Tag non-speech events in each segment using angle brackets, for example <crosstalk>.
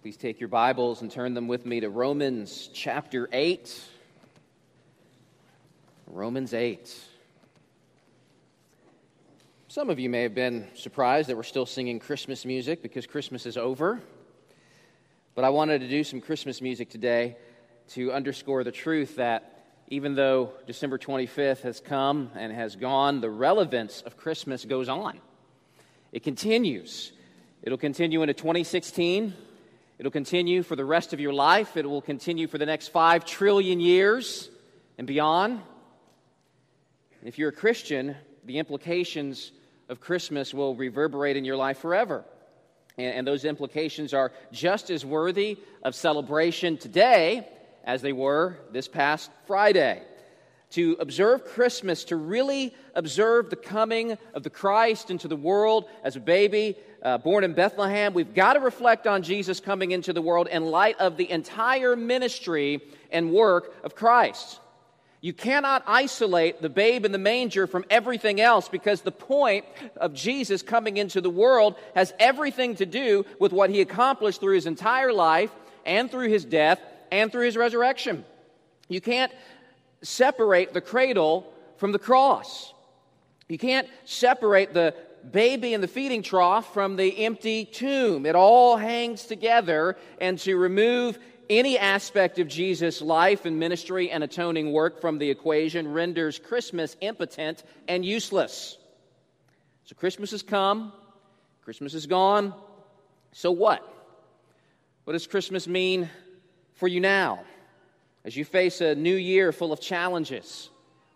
Please take your Bibles and turn them with me to Romans chapter 8. Romans 8. Some of you may have been surprised that we're still singing Christmas music because Christmas is over. But I wanted to do some Christmas music today to underscore the truth that even though December 25th has come and has gone, the relevance of Christmas goes on. It continues. It'll continue into 2016. It'll continue for the rest of your life. It will continue for the next five trillion years and beyond. If you're a Christian, the implications of Christmas will reverberate in your life forever. And, those implications are just as worthy of celebration today as they were this past Friday. To observe Christmas, to really observe the coming of the Christ into the world as a baby uh, born in Bethlehem, we've got to reflect on Jesus coming into the world in light of the entire ministry and work of Christ. You cannot isolate the babe in the manger from everything else because the point of Jesus coming into the world has everything to do with what he accomplished through his entire life and through his death and through his resurrection. You can't separate the cradle from the cross. You can't separate the baby in the feeding trough from the empty tomb. It all hangs together, and to remove any aspect of Jesus' life and ministry and atoning work from the equation renders Christmas impotent and useless. So Christmas has come, Christmas is gone. So what? What does Christmas mean for you now as you face a new year full of challenges,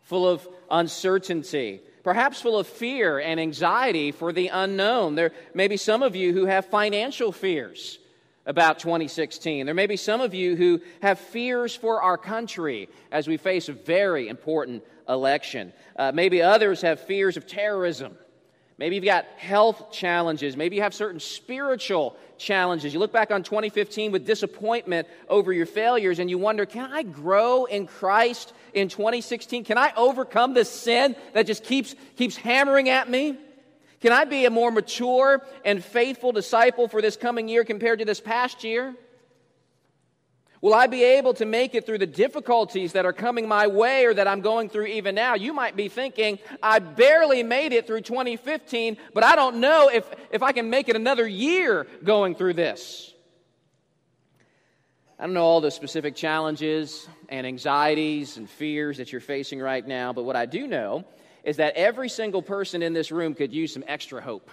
full of uncertainty? Perhaps full of fear and anxiety for the unknown. There may be some of you who have financial fears about 2016. There may be some of you who have fears for our country as we face a very important election. Uh, maybe others have fears of terrorism. Maybe you've got health challenges. Maybe you have certain spiritual challenges. You look back on 2015 with disappointment over your failures and you wonder, can I grow in Christ in 2016? Can I overcome this sin that just keeps, keeps hammering at me? Can I be a more mature and faithful disciple for this coming year compared to this past year? Will I be able to make it through the difficulties that are coming my way or that I'm going through even now? You might be thinking, I barely made it through 2015, but I don't know if, if I can make it another year going through this. I don't know all the specific challenges and anxieties and fears that you're facing right now, but what I do know is that every single person in this room could use some extra hope,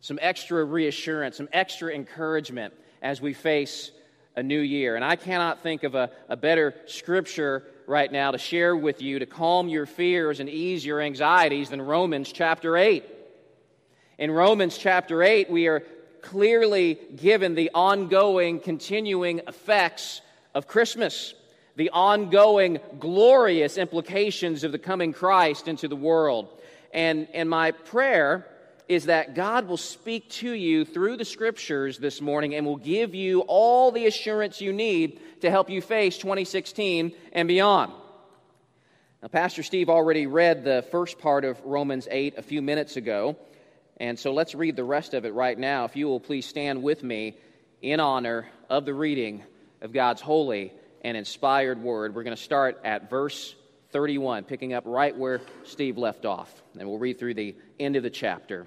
some extra reassurance, some extra encouragement as we face a new year. And I cannot think of a, a better scripture right now to share with you to calm your fears and ease your anxieties than Romans chapter 8. In Romans chapter 8, we are clearly given the ongoing, continuing effects of Christmas the ongoing glorious implications of the coming Christ into the world. And, and my prayer is that God will speak to you through the scriptures this morning and will give you all the assurance you need to help you face 2016 and beyond. Now, Pastor Steve already read the first part of Romans 8 a few minutes ago, and so let's read the rest of it right now. If you will please stand with me in honor of the reading of God's holy and inspired word. We're going to start at verse 31, picking up right where Steve left off. And we'll read through the end of the chapter.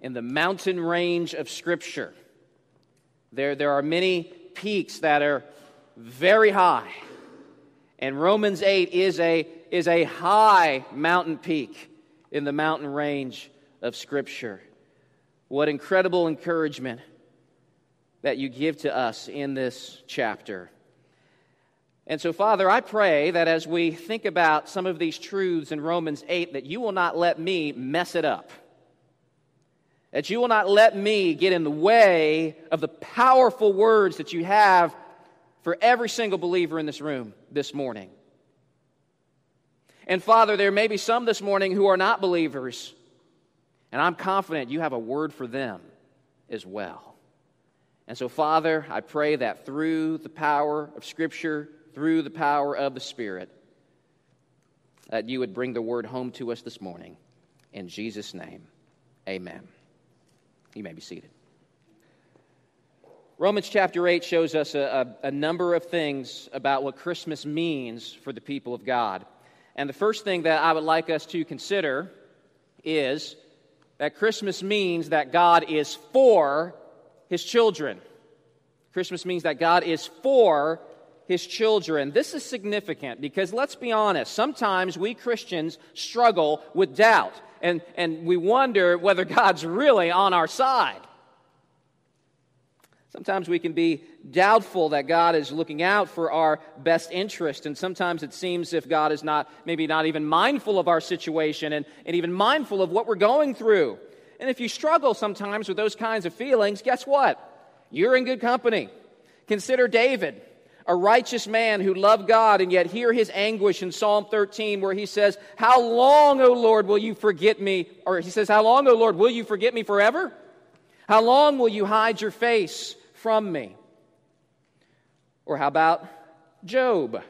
in the mountain range of Scripture, there, there are many peaks that are very high. And Romans 8 is a, is a high mountain peak in the mountain range of Scripture. What incredible encouragement that you give to us in this chapter. And so, Father, I pray that as we think about some of these truths in Romans 8, that you will not let me mess it up. That you will not let me get in the way of the powerful words that you have for every single believer in this room this morning. And Father, there may be some this morning who are not believers, and I'm confident you have a word for them as well. And so, Father, I pray that through the power of Scripture, through the power of the Spirit, that you would bring the word home to us this morning. In Jesus' name, amen. You may be seated. Romans chapter 8 shows us a, a, a, number of things about what Christmas means for the people of God. And the first thing that I would like us to consider is that Christmas means that God is for his children. Christmas means that God is for his children. This is significant because let's be honest, sometimes we Christians struggle with doubt and, and we wonder whether God's really on our side. Sometimes we can be doubtful that God is looking out for our best interest, and sometimes it seems if God is not, maybe not even mindful of our situation and, and even mindful of what we're going through. And if you struggle sometimes with those kinds of feelings, guess what? You're in good company. Consider David a righteous man who loved God, and yet hear his anguish in Psalm 13, where he says, How long, O Lord, will you forget me? Or he says, How long, O Lord, will you forget me forever? How long will you hide your face from me? Or how about Job?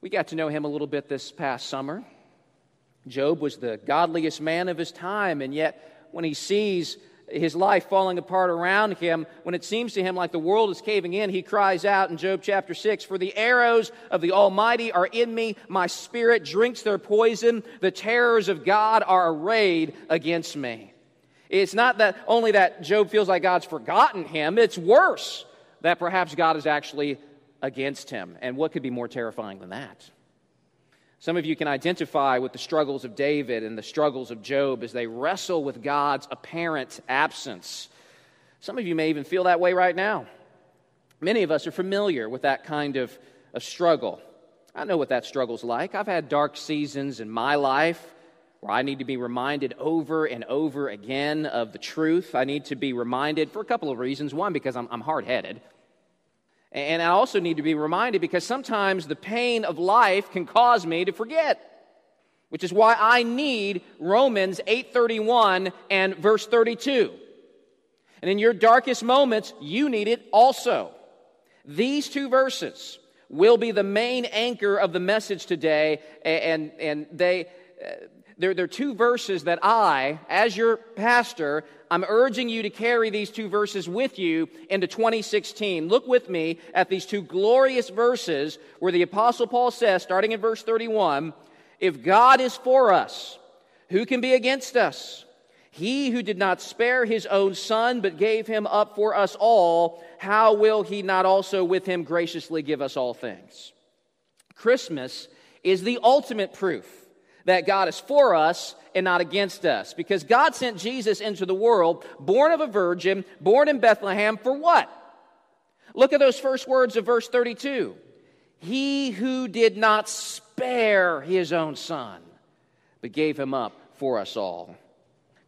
We got to know him a little bit this past summer. Job was the godliest man of his time, and yet when he sees his life falling apart around him, when it seems to him like the world is caving in, he cries out in Job chapter 6 For the arrows of the Almighty are in me, my spirit drinks their poison, the terrors of God are arrayed against me. It's not that only that Job feels like God's forgotten him, it's worse that perhaps God is actually against him. And what could be more terrifying than that? Some of you can identify with the struggles of David and the struggles of Job as they wrestle with God's apparent absence. Some of you may even feel that way right now. Many of us are familiar with that kind of, of struggle. I know what that struggle's like. I've had dark seasons in my life where I need to be reminded over and over again of the truth. I need to be reminded for a couple of reasons. One, because I'm, I'm hard headed. And I also need to be reminded because sometimes the pain of life can cause me to forget. Which is why I need Romans 8:31 and verse 32. And in your darkest moments, you need it also. These two verses will be the main anchor of the message today, and, and they, uh, they're, they're two verses that I, as your pastor, I'm urging you to carry these two verses with you into 2016. Look with me at these two glorious verses where the Apostle Paul says, starting in verse 31, If God is for us, who can be against us? He who did not spare his own son, but gave him up for us all, how will he not also with him graciously give us all things? Christmas is the ultimate proof that God is for us and not against us. Because God sent Jesus into the world, born of a virgin, born in Bethlehem, for what? Look at those first words of verse 32. He who did not spare his own son, but gave him up for us all.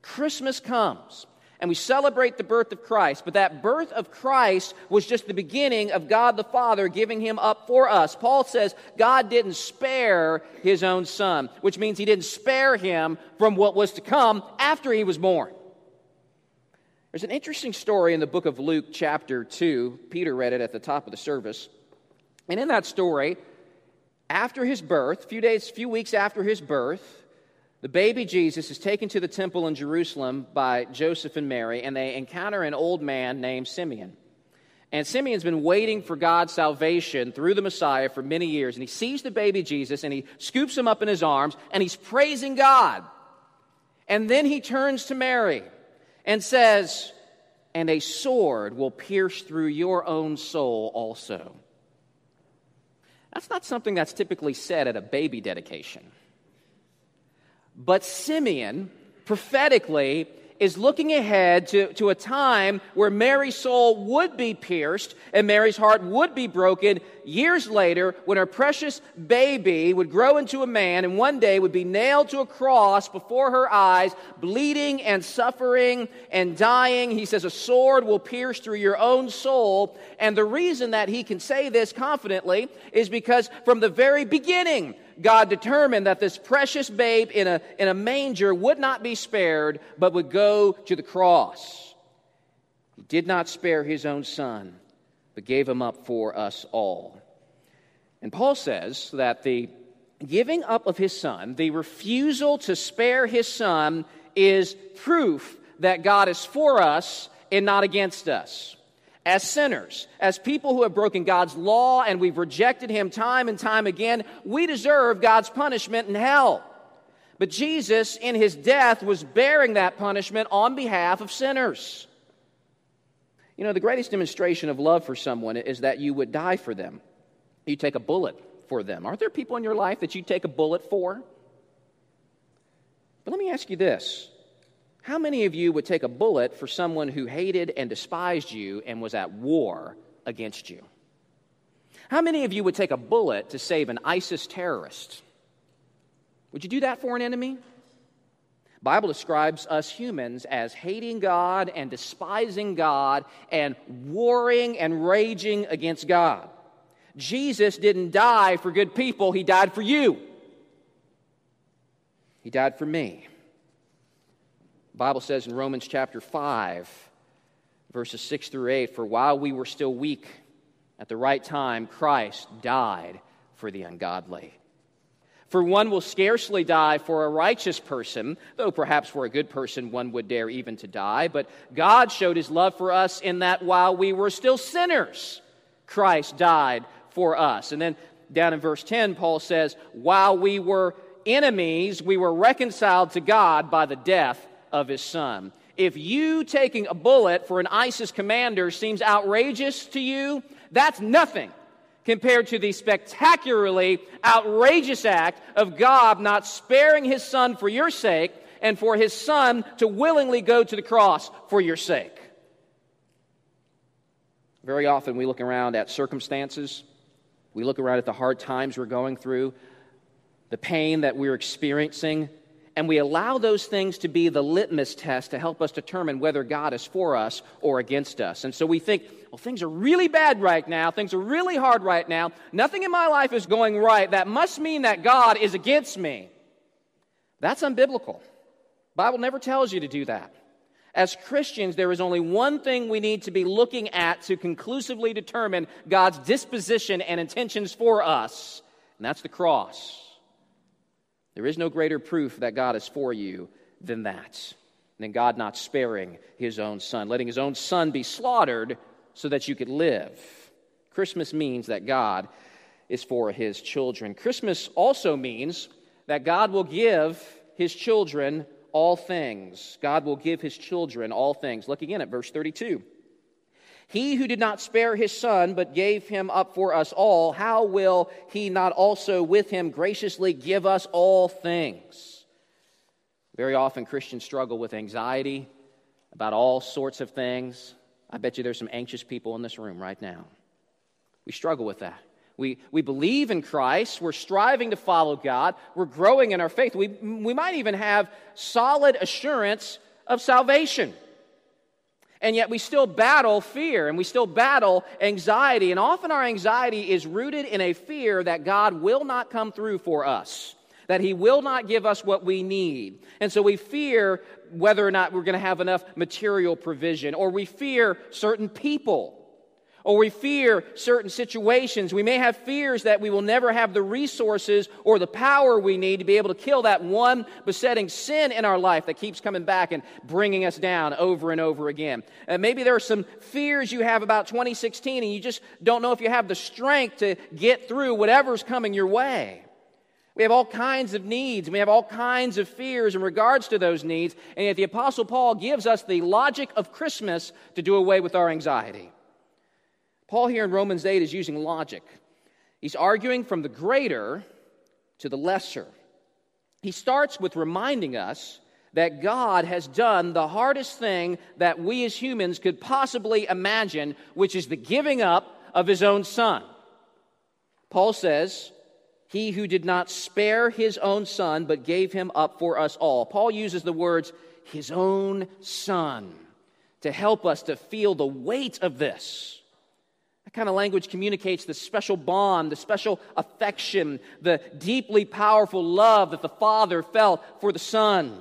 Christmas comes and we celebrate the birth of Christ. But that birth of Christ was just the beginning of God the Father giving him up for us. Paul says God didn't spare his own son, which means he didn't spare him from what was to come after he was born. There's an interesting story in the book of Luke, chapter 2. Peter read it at the top of the service. And in that story, after his birth, a few days, few weeks after his birth, the baby Jesus is taken to the temple in Jerusalem by Joseph and Mary, and they encounter an old man named Simeon. And Simeon's been waiting for God's salvation through the Messiah for many years. And he sees the baby Jesus and he scoops him up in his arms and he's praising God. And then he turns to Mary and says, And a sword will pierce through your own soul also. That's not something that's typically said at a baby dedication. But Simeon prophetically is looking ahead to, to a time where Mary's soul would be pierced and Mary's heart would be broken years later when her precious baby would grow into a man and one day would be nailed to a cross before her eyes, bleeding and suffering and dying. He says, A sword will pierce through your own soul. And the reason that he can say this confidently is because from the very beginning, God determined that this precious babe in a, in a manger would not be spared, but would go to the cross. He did not spare his own son, but gave him up for us all. And Paul says that the giving up of his son, the refusal to spare his son, is proof that God is for us and not against us as sinners, as people who have broken God's law and we've rejected Him time and time again, we deserve God's punishment in hell. But Jesus, in His death, was bearing that punishment on behalf of sinners. You know, the greatest demonstration of love for someone is that you would die for them. You take a bullet for them. Aren't there people in your life that you take a bullet for? But let me ask you this how many of you would take a bullet for someone who hated and despised you and was at war against you? How many of you would take a bullet to save an ISIS terrorist? Would you do that for an enemy? Bible describes us humans as hating God and despising God and warring and raging against God. Jesus didn't die for good people, he died for you. He died for me. The Bible says in Romans chapter 5, verses 6 through 8 For while we were still weak, at the right time, Christ died for the ungodly. For one will scarcely die for a righteous person, though perhaps for a good person one would dare even to die. But God showed his love for us in that while we were still sinners, Christ died for us. And then down in verse 10, Paul says, While we were enemies, we were reconciled to God by the death of his son. If you taking a bullet for an ISIS commander seems outrageous to you, that's nothing compared to the spectacularly outrageous act of God not sparing his son for your sake and for his son to willingly go to the cross for your sake. Very often we look around at circumstances, we look around at the hard times we're going through, the pain that we're experiencing, and we allow those things to be the litmus test to help us determine whether God is for us or against us. And so we think, well, things are really bad right now. Things are really hard right now. Nothing in my life is going right. That must mean that God is against me. That's unbiblical. Bible never tells you to do that. As Christians, there is only one thing we need to be looking at to conclusively determine God's disposition and intentions for us, and that's the cross. There is no greater proof that God is for you than that, than God not sparing his own son, letting his own son be slaughtered so that you could live. Christmas means that God is for his children. Christmas also means that God will give his children all things. God will give his children all things. Look again at verse 32. He who did not spare his son, but gave him up for us all, how will he not also with him graciously give us all things? Very often Christians struggle with anxiety about all sorts of things. I bet you there's some anxious people in this room right now. We struggle with that. We, we believe in Christ. We're striving to follow God. We're growing in our faith. We, we might even have solid assurance of salvation and yet we still battle fear and we still battle anxiety. And often our anxiety is rooted in a fear that God will not come through for us, that He will not give us what we need. And so we fear whether or not we're going to have enough material provision, or we fear certain people. Or we fear certain situations. We may have fears that we will never have the resources or the power we need to be able to kill that one besetting sin in our life that keeps coming back and bringing us down over and over again. And maybe there are some fears you have about 2016 and you just don't know if you have the strength to get through whatever's coming your way. We have all kinds of needs. We have all kinds of fears in regards to those needs. And yet the Apostle Paul gives us the logic of Christmas to do away with our anxiety. Paul here in Romans 8 is using logic. He's arguing from the greater to the lesser. He starts with reminding us that God has done the hardest thing that we as humans could possibly imagine, which is the giving up of his own son. Paul says, He who did not spare his own son, but gave him up for us all. Paul uses the words, his own son, to help us to feel the weight of this kind of language communicates the special bond, the special affection, the deeply powerful love that the Father felt for the Son.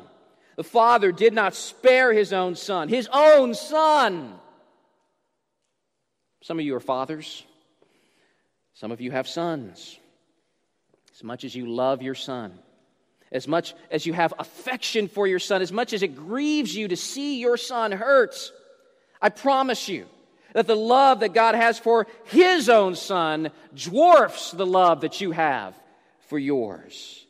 The Father did not spare His own Son, His own Son. Some of you are fathers, some of you have sons. As much as you love your son, as much as you have affection for your son, as much as it grieves you to see your son hurt, I promise you, that the love that God has for His own Son dwarfs the love that you have for yours.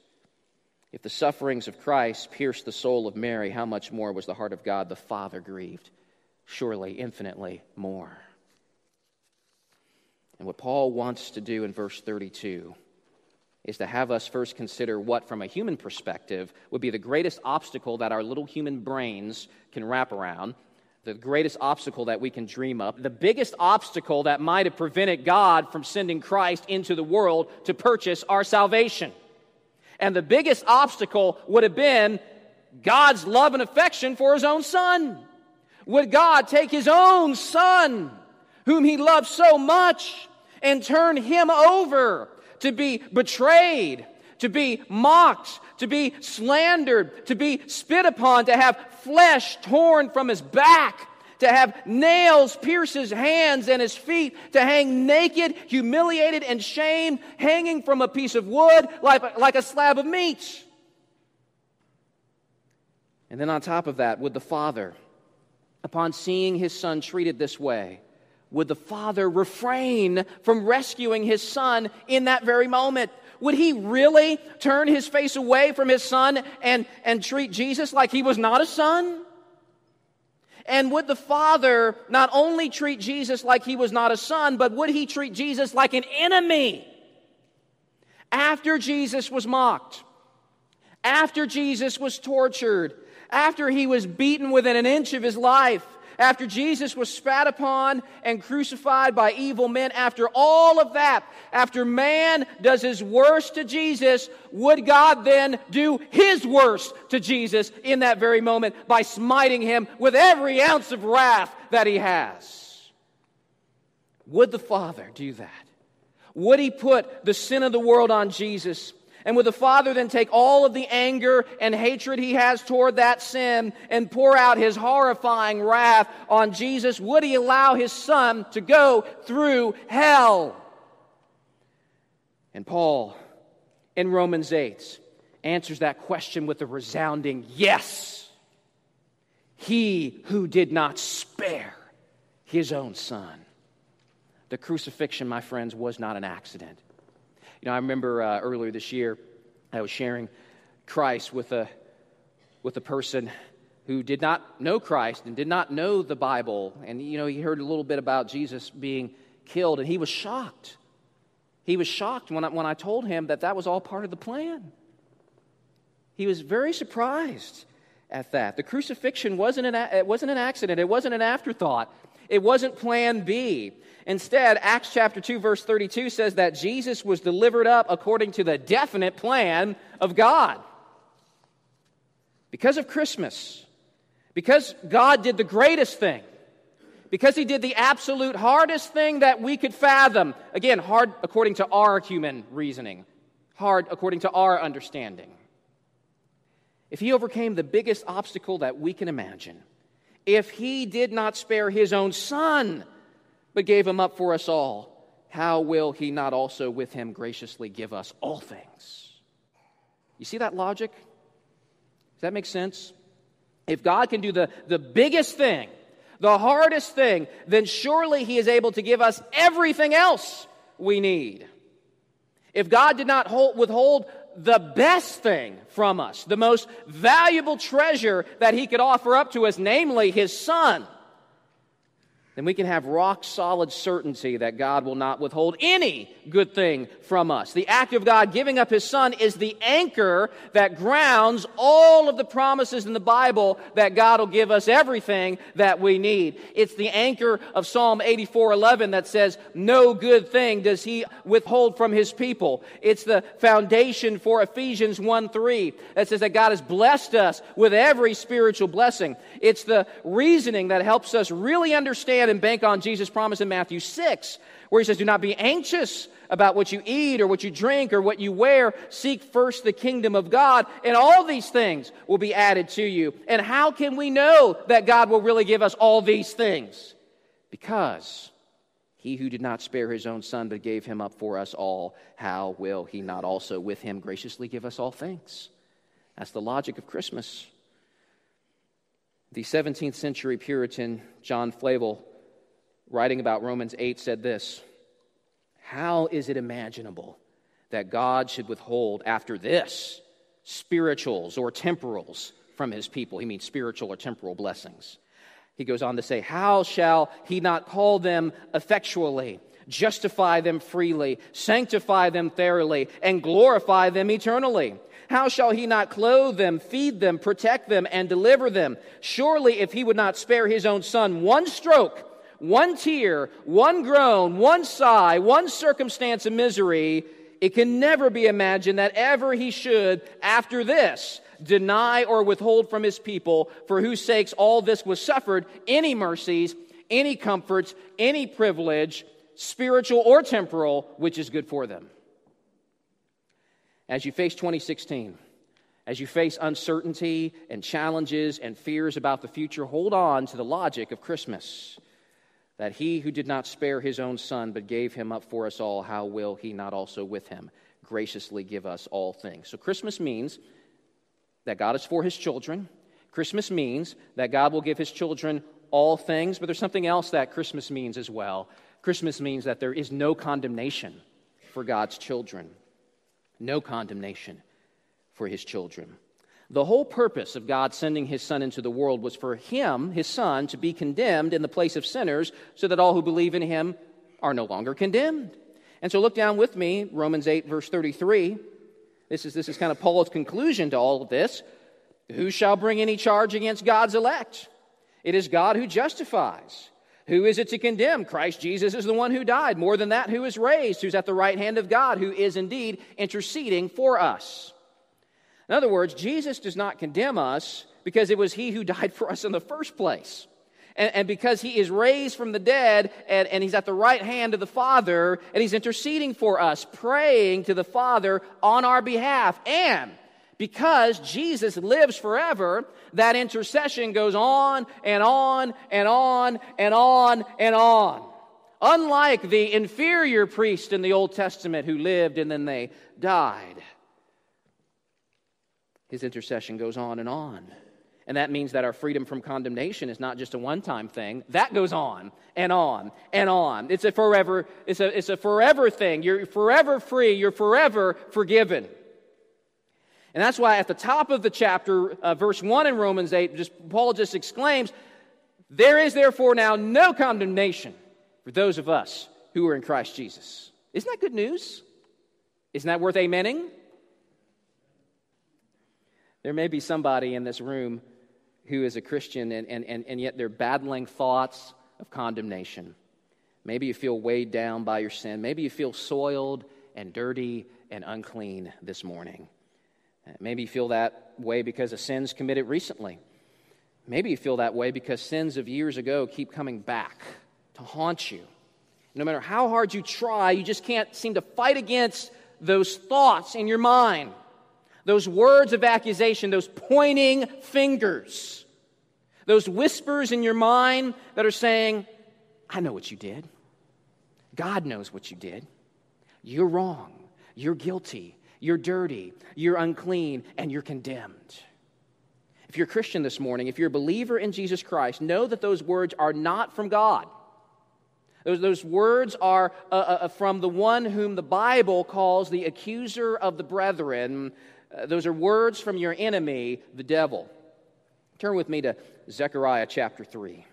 If the sufferings of Christ pierced the soul of Mary, how much more was the heart of God the Father grieved? Surely, infinitely more. And what Paul wants to do in verse 32 is to have us first consider what, from a human perspective, would be the greatest obstacle that our little human brains can wrap around, the greatest obstacle that we can dream up, the biggest obstacle that might have prevented God from sending Christ into the world to purchase our salvation. And the biggest obstacle would have been God's love and affection for his own son. Would God take his own son, whom he loved so much, and turn him over to be betrayed, to be mocked, to be slandered, to be spit upon, to have flesh torn from his back, to have nails pierce his hands and his feet, to hang naked, humiliated, and shamed, hanging from a piece of wood like, like a slab of meat. And then on top of that, would the father, upon seeing his son treated this way, would the father refrain from rescuing his son in that very moment? Would he really turn his face away from his son and, and treat Jesus like he was not a son? And would the Father not only treat Jesus like he was not a son, but would he treat Jesus like an enemy? After Jesus was mocked, after Jesus was tortured, after he was beaten within an inch of his life, after Jesus was spat upon and crucified by evil men, after all of that, after man does his worst to Jesus, would God then do his worst to Jesus in that very moment by smiting him with every ounce of wrath that he has? Would the Father do that? Would he put the sin of the world on Jesus? And would the Father then take all of the anger and hatred he has toward that sin and pour out his horrifying wrath on Jesus? Would he allow his Son to go through hell? And Paul, in Romans 8, answers that question with a resounding yes. He who did not spare his own Son. The crucifixion, my friends, was not an accident. You know, I remember uh, earlier this year, I was sharing Christ with a, with a person who did not know Christ and did not know the Bible. And, you know, he heard a little bit about Jesus being killed, and he was shocked. He was shocked when I, when I told him that that was all part of the plan. He was very surprised at that. The crucifixion wasn't an, it wasn't an accident, it wasn't an afterthought, it wasn't plan B. Instead, Acts chapter 2, verse 32 says that Jesus was delivered up according to the definite plan of God. Because of Christmas, because God did the greatest thing, because He did the absolute hardest thing that we could fathom. Again, hard according to our human reasoning, hard according to our understanding. If He overcame the biggest obstacle that we can imagine, if He did not spare His own Son, but gave him up for us all, how will he not also with him graciously give us all things? You see that logic? Does that make sense? If God can do the, the biggest thing, the hardest thing, then surely he is able to give us everything else we need. If God did not hold, withhold the best thing from us, the most valuable treasure that he could offer up to us, namely his son, then we can have rock solid certainty that God will not withhold any good thing from us. The act of God giving up His Son is the anchor that grounds all of the promises in the Bible that God will give us everything that we need. It's the anchor of Psalm 84:11 that says, "No good thing does He withhold from His people." It's the foundation for Ephesians 1:3 that says that God has blessed us with every spiritual blessing. It's the reasoning that helps us really understand and bank on Jesus' promise in Matthew 6, where he says, Do not be anxious about what you eat or what you drink or what you wear. Seek first the kingdom of God, and all these things will be added to you. And how can we know that God will really give us all these things? Because he who did not spare his own son but gave him up for us all, how will he not also with him graciously give us all things? That's the logic of Christmas. The 17th century Puritan John Flavel writing about Romans 8, said this How is it imaginable that God should withhold after this spirituals or temporals from his people? He means spiritual or temporal blessings. He goes on to say, How shall he not call them effectually? justify them freely, sanctify them thoroughly, and glorify them eternally. How shall he not clothe them, feed them, protect them, and deliver them? Surely, if he would not spare his own son one stroke, one tear, one groan, one sigh, one circumstance of misery, it can never be imagined that ever he should, after this, deny or withhold from his people, for whose sakes all this was suffered, any mercies, any comforts, any privilege, spiritual or temporal, which is good for them. As you face 2016, as you face uncertainty and challenges and fears about the future, hold on to the logic of Christmas that he who did not spare his own son but gave him up for us all, how will he not also with him graciously give us all things? So, Christmas means that God is for his children. Christmas means that God will give his children all things, but there's something else that Christmas means as well. Christmas means that there is no condemnation for God's children, no condemnation for his children. The whole purpose of God sending his son into the world was for him, his son, to be condemned in the place of sinners so that all who believe in him are no longer condemned. And so look down with me, Romans 8, verse 33. This is, this is kind of Paul's conclusion to all of this. Who shall bring any charge against God's elect? It is God who justifies. Who is it to condemn? Christ Jesus is the one who died. More than that, who is raised, who's at the right hand of God, who is indeed interceding for us. In other words, Jesus does not condemn us because it was He who <laughs> died for us in the first place. And, and, because He is raised from the dead and, and He's at the right hand of the Father and He's interceding for us, praying to the Father on our behalf. And because Jesus lives forever, that intercession goes on and on and on and on and on. Unlike the inferior priest in the Old Testament who lived and then they died his intercession goes on and on. And that means that our freedom from condemnation is not just a one time thing. That goes on and on and on. It's a forever, it's a, it's a forever thing. You're forever free. You're forever forgiven. And that's why at the top of the chapter, uh, verse 1 in Romans 8, just, Paul just exclaims, There is therefore now no condemnation for those of us who are in Christ Jesus. Isn't that good news? Isn't that worth amening? There may be somebody in this room who is a Christian and, and, and, and yet they're battling thoughts of condemnation. Maybe you feel weighed down by your sin. Maybe you feel soiled and dirty and unclean this morning. Maybe you feel that way because of sins committed recently. Maybe you feel that way because sins of years ago keep coming back to haunt you. No matter how hard you try, you just can't seem to fight against those thoughts in your mind. Those words of accusation, those pointing fingers, those whispers in your mind that are saying, I know what you did. God knows what you did. You're wrong. You're guilty. You're dirty. You're unclean. And you're condemned. If you're a Christian this morning, if you're a believer in Jesus Christ, know that those words are not from God. Those, those words are uh, uh, uh, from the one whom the Bible calls the accuser of the brethren. Uh, those are words from your enemy, the devil. Turn with me to Zechariah chapter 3.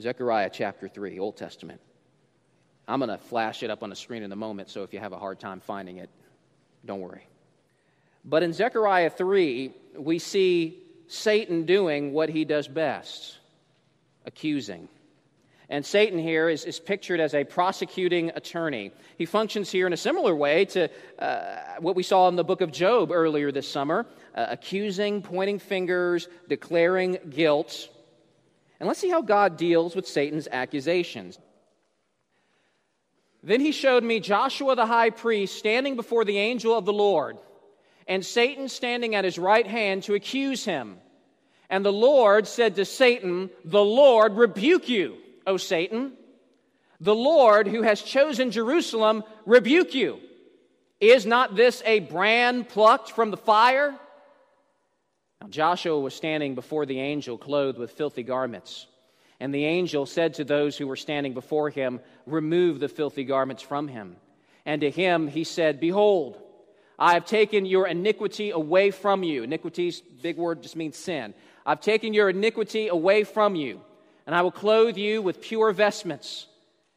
Zechariah chapter 3, Old Testament. I'm going to flash it up on the screen in a moment, so if you have a hard time finding it, don't worry. But in Zechariah 3, we see Satan doing what he does best accusing. And Satan here is, is pictured as a prosecuting attorney. He functions here in a similar way to uh, what we saw in the book of Job earlier this summer uh, accusing, pointing fingers, declaring guilt. And let's see how God deals with Satan's accusations. Then he showed me Joshua the high priest standing before the angel of the Lord, and Satan standing at his right hand to accuse him. And the Lord said to Satan, The Lord rebuke you. O Satan. The Lord who has chosen Jerusalem rebuke you. Is not this a brand plucked from the fire? Now Joshua was standing before the angel, clothed with filthy garments. And the angel said to those who were standing before him, Remove the filthy garments from him. And to him he said, Behold, I have taken your iniquity away from you. Iniquity's big word just means sin. I've taken your iniquity away from you and I will clothe you with pure vestments.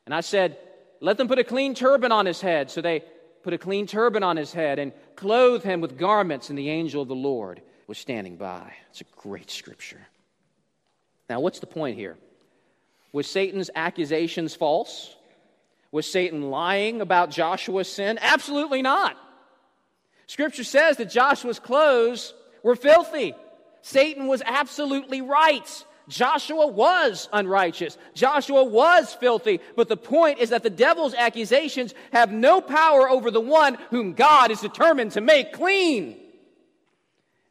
And I said, Let them put a clean turban on his head. So they put a clean turban on his head and clothed him with garments, and the angel of the Lord was standing by. It's a great scripture. Now, what's the point here? Was Satan's accusations false? Was Satan lying about Joshua's sin? Absolutely not. Scripture says that Joshua's clothes were filthy. Satan was absolutely right. Joshua was unrighteous. Joshua was filthy. But the point is that the devil's accusations have no power over the one whom God is determined to make clean.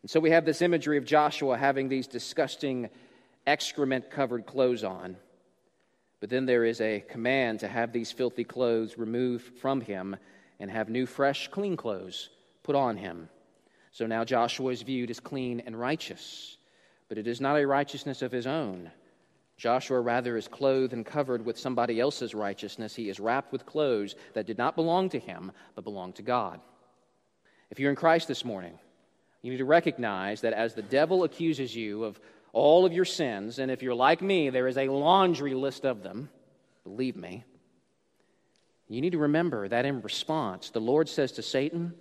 And so we have this imagery of Joshua having these disgusting excrement covered clothes on. But then there is a command to have these filthy clothes removed from him and have new, fresh, clean clothes put on him. So now Joshua is viewed as clean and righteous but it is not a righteousness of his own. Joshua rather is clothed and covered with somebody else's righteousness. He is wrapped with clothes that did not belong to him, but belong to God. If you're in Christ this morning, you need to recognize that as the devil accuses you of all of your sins, and if you're like me, there is a laundry list of them, believe me, you need to remember that in response, the Lord says to Satan,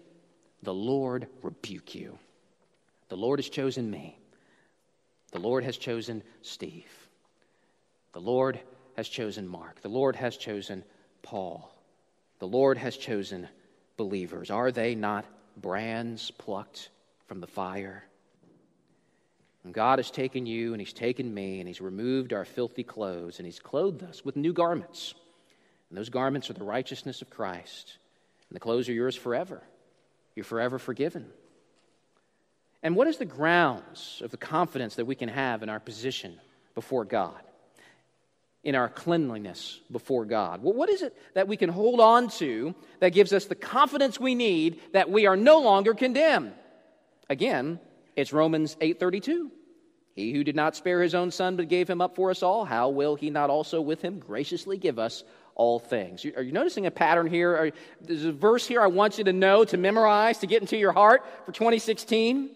The Lord rebuke you. The Lord has chosen me. The Lord has chosen Steve. The Lord has chosen Mark. The Lord has chosen Paul. The Lord has chosen believers. Are they not brands plucked from the fire? And God has taken you and He's taken me and He's removed our filthy clothes and He's clothed us with new garments. And those garments are the righteousness of Christ. And the clothes are yours forever. You're forever forgiven. And what is the grounds of the confidence that we can have in our position before God? In our cleanliness before God? Well, what is it that we can hold on to that gives us the confidence we need that we are no longer condemned? Again, it's Romans 8:32. He who did not spare his own son but gave him up for us all, how will he not also with him graciously give us all things? Are you noticing a pattern here? There's a verse here I want you to know, to memorize, to get into your heart for 2016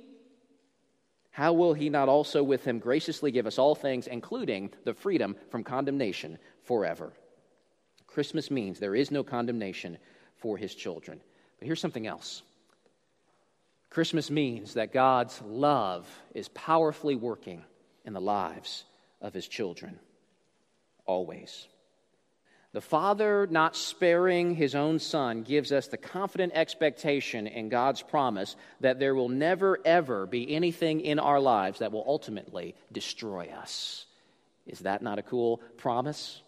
how will he not also with him graciously give us all things, including the freedom from condemnation forever? Christmas means there is no condemnation for his children. But here's something else Christmas means that God's love is powerfully working in the lives of his children, always. The Father, not sparing his own Son, gives us the confident expectation in God's promise that there will never, ever be anything in our lives that will ultimately destroy us. Is that not a cool promise?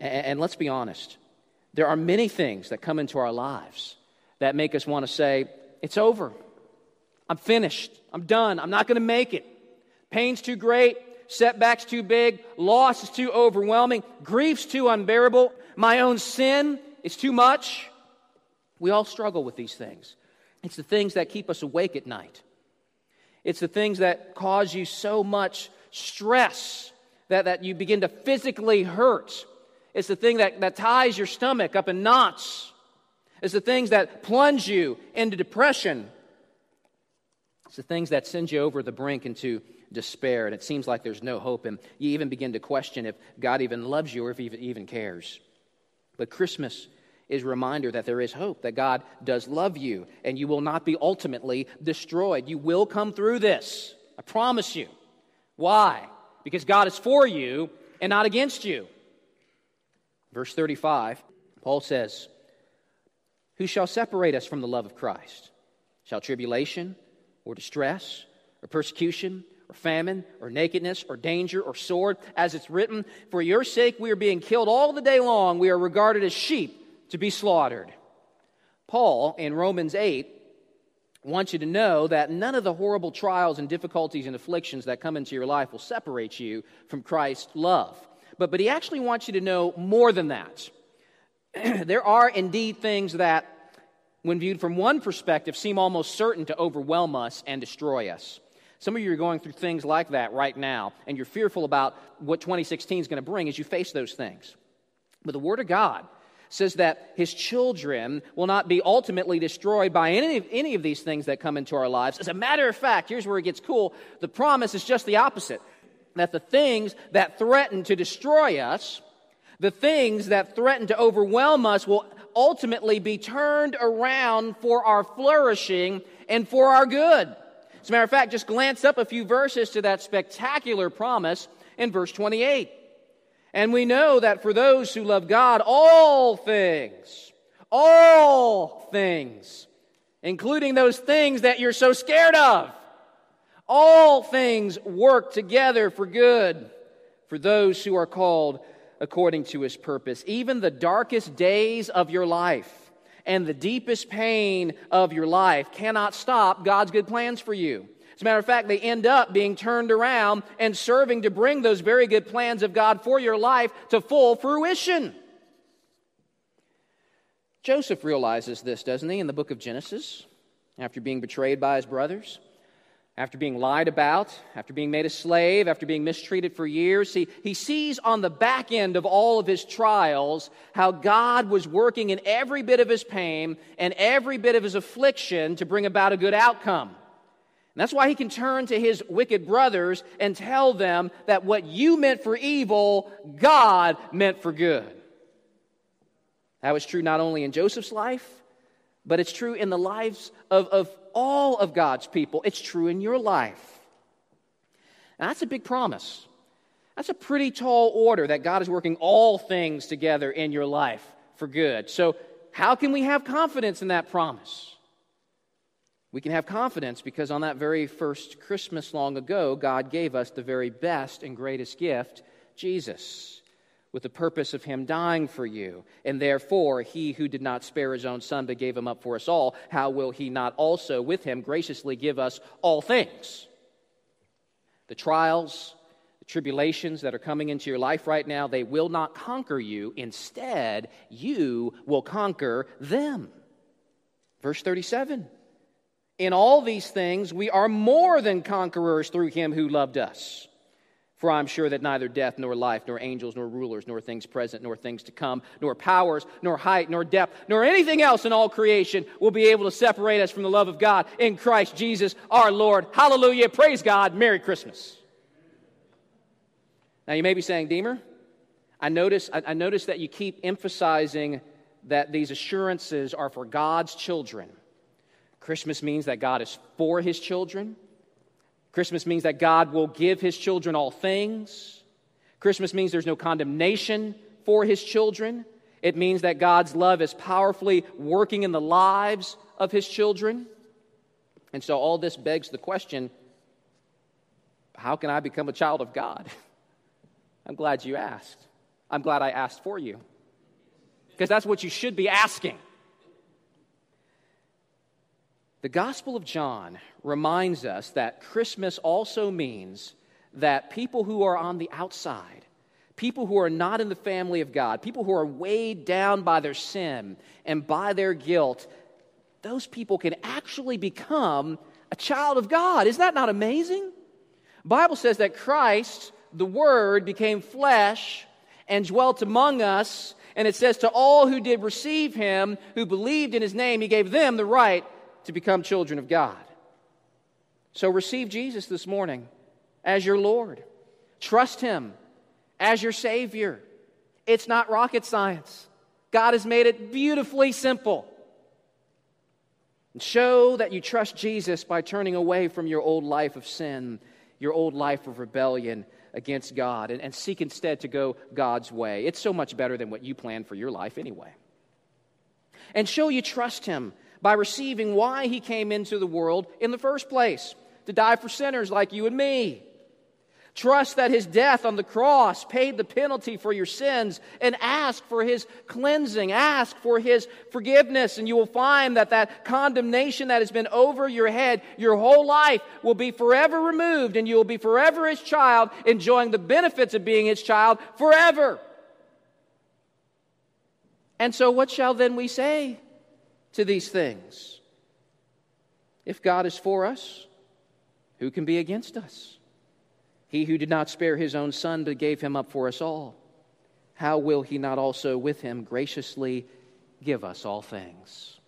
And, and let's be honest, there are many things that come into our lives that make us want to say, It's over. I'm finished. I'm done. I'm not going to make it. Pain's too great setbacks too big, loss is too overwhelming, grief's too unbearable, My own sin is too much. We all struggle with these things. It's the things that keep us awake at night. It's the things that cause you so much stress that, that you begin to physically hurt. It's the thing that, that ties your stomach up in knots. It's the things that plunge you into depression. It's the things that send you over the brink into despair, and it seems like there's no hope, and you even begin to question if God even loves you or if He even cares. But Christmas is a reminder that there is hope, that God does love you, and you will not be ultimately destroyed. You will come through this. I promise you. Why? Because God is for you and not against you. Verse 35, Paul says, Who shall separate us from the love of Christ? Shall tribulation or distress or persecution or famine or nakedness or danger or sword? As it's written, For your sake we are being killed all the day long. We are regarded as sheep to be slaughtered. Paul, in Romans 8, wants you to know that none of the horrible trials and difficulties and afflictions that come into your life will separate you from Christ's love. But, but he actually wants you to know more than that. <clears throat> there are indeed things that, when viewed from one perspective, seem almost certain to overwhelm us and destroy us. Some of you are going through things like that right now, and you're fearful about what 2016 is going to bring as you face those things. But the Word of God says that his children will not be ultimately destroyed by any of, any of these things that come into our lives. As a matter of fact, here's where it gets cool the promise is just the opposite that the things that threaten to destroy us, the things that threaten to overwhelm us, will ultimately be turned around for our flourishing and for our good. As a matter of fact, just glance up a few verses to that spectacular promise in verse 28. And we know that for those who love God, all things, all things, including those things that you're so scared of, all things work together for good for those who are called according to his purpose. Even the darkest days of your life and the deepest pain of your life cannot stop God's good plans for you. As a matter of fact, they end up being turned around and serving to bring those very good plans of God for your life to full fruition. Joseph realizes this, doesn't he, in the book of Genesis, after being betrayed by his brothers? After being lied about, after being made a slave, after being mistreated for years, he, he sees on the back end of all of his trials how God was working in every bit of his pain and every bit of his affliction to bring about a good outcome. And that's why he can turn to his wicked brothers and tell them that what you meant for evil, God meant for good. That was true not only in Joseph's life, but it's true in the lives of, of all of God's people. It's true in your life. And that's a big promise. That's a pretty tall order that God is working all things together in your life for good. So, how can we have confidence in that promise? We can have confidence because on that very first Christmas long ago, God gave us the very best and greatest gift, Jesus, with the purpose of Him dying for you. And therefore, He who did not spare His own Son but gave Him up for us all, how will He not also with Him graciously give us all things? The trials, the tribulations that are coming into your life right now, they will not conquer you. Instead, you will conquer them. Verse 37. In all these things, we are more than conquerors through him who loved us. For I'm sure that neither death, nor life, nor angels, nor rulers, nor things present, nor things to come, nor powers, nor height, nor depth, nor anything else in all creation will be able to separate us from the love of God in Christ Jesus our Lord. Hallelujah. Praise God. Merry Christmas. Now, you may be saying, Deemer, I notice, I, I notice that you keep emphasizing that these assurances are for God's children. Christmas means that God is for his children. Christmas means that God will give his children all things. Christmas means there's no condemnation for his children. It means that God's love is powerfully working in the lives of his children. And so all this begs the question how can I become a child of God? <laughs> I'm glad you asked. I'm glad I asked for you. Because that's what you should be asking. The Gospel of John reminds us that Christmas also means that people who are on the outside, people who are not in the family of God, people who are weighed down by their sin and by their guilt, those people can actually become a child of God. Is that not amazing? Bible says that Christ, the Word, became flesh and dwelt among us. And it says, To all who did receive him, who believed in his name, he gave them the right to become children of God. So receive Jesus this morning as your Lord. Trust him as your Savior. It's not rocket science. God has made it beautifully simple. And show that you trust Jesus by turning away from your old life of sin, your old life of rebellion against God, and, and seek instead to go God's way. It's so much better than what you planned for your life anyway. And show you trust Him by receiving why He came into the world in the first place to die for sinners like you and me. Trust that his death on the cross paid the penalty for your sins and ask for his cleansing. Ask for his forgiveness, and you will find that that condemnation that has been over your head your whole life will be forever removed, and you will be forever his child, enjoying the benefits of being his child forever. And so, what shall then we say to these things? If God is for us, who can be against us? He who did not spare his own son, but gave him up for us all, how will he not also with him graciously give us all things?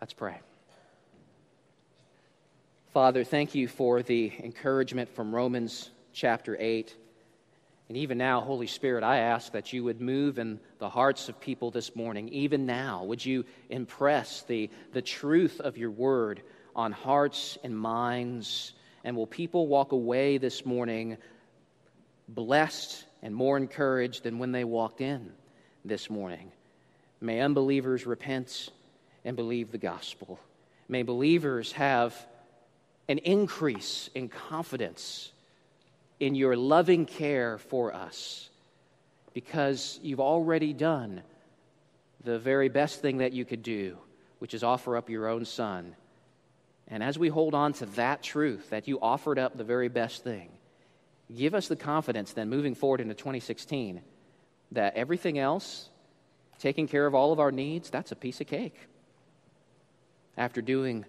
Let's pray. Father, thank you for the encouragement from Romans chapter 8. And even now, Holy Spirit, I ask that you would move in the hearts of people this morning. Even now, would you impress the, the truth of your word on hearts and minds? And will people walk away this morning blessed and more encouraged than when they walked in this morning? May unbelievers repent and believe the gospel. May believers have an increase in confidence in your loving care for us because you've already done the very best thing that you could do, which is offer up your own son and as we hold on to that truth, that you offered up the very best thing, give us the confidence then moving forward into 2016 that everything else, taking care of all of our needs, that's a piece of cake after doing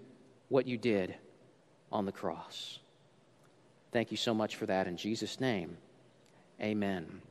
what you did on the cross. Thank you so much for that. In Jesus' name, amen.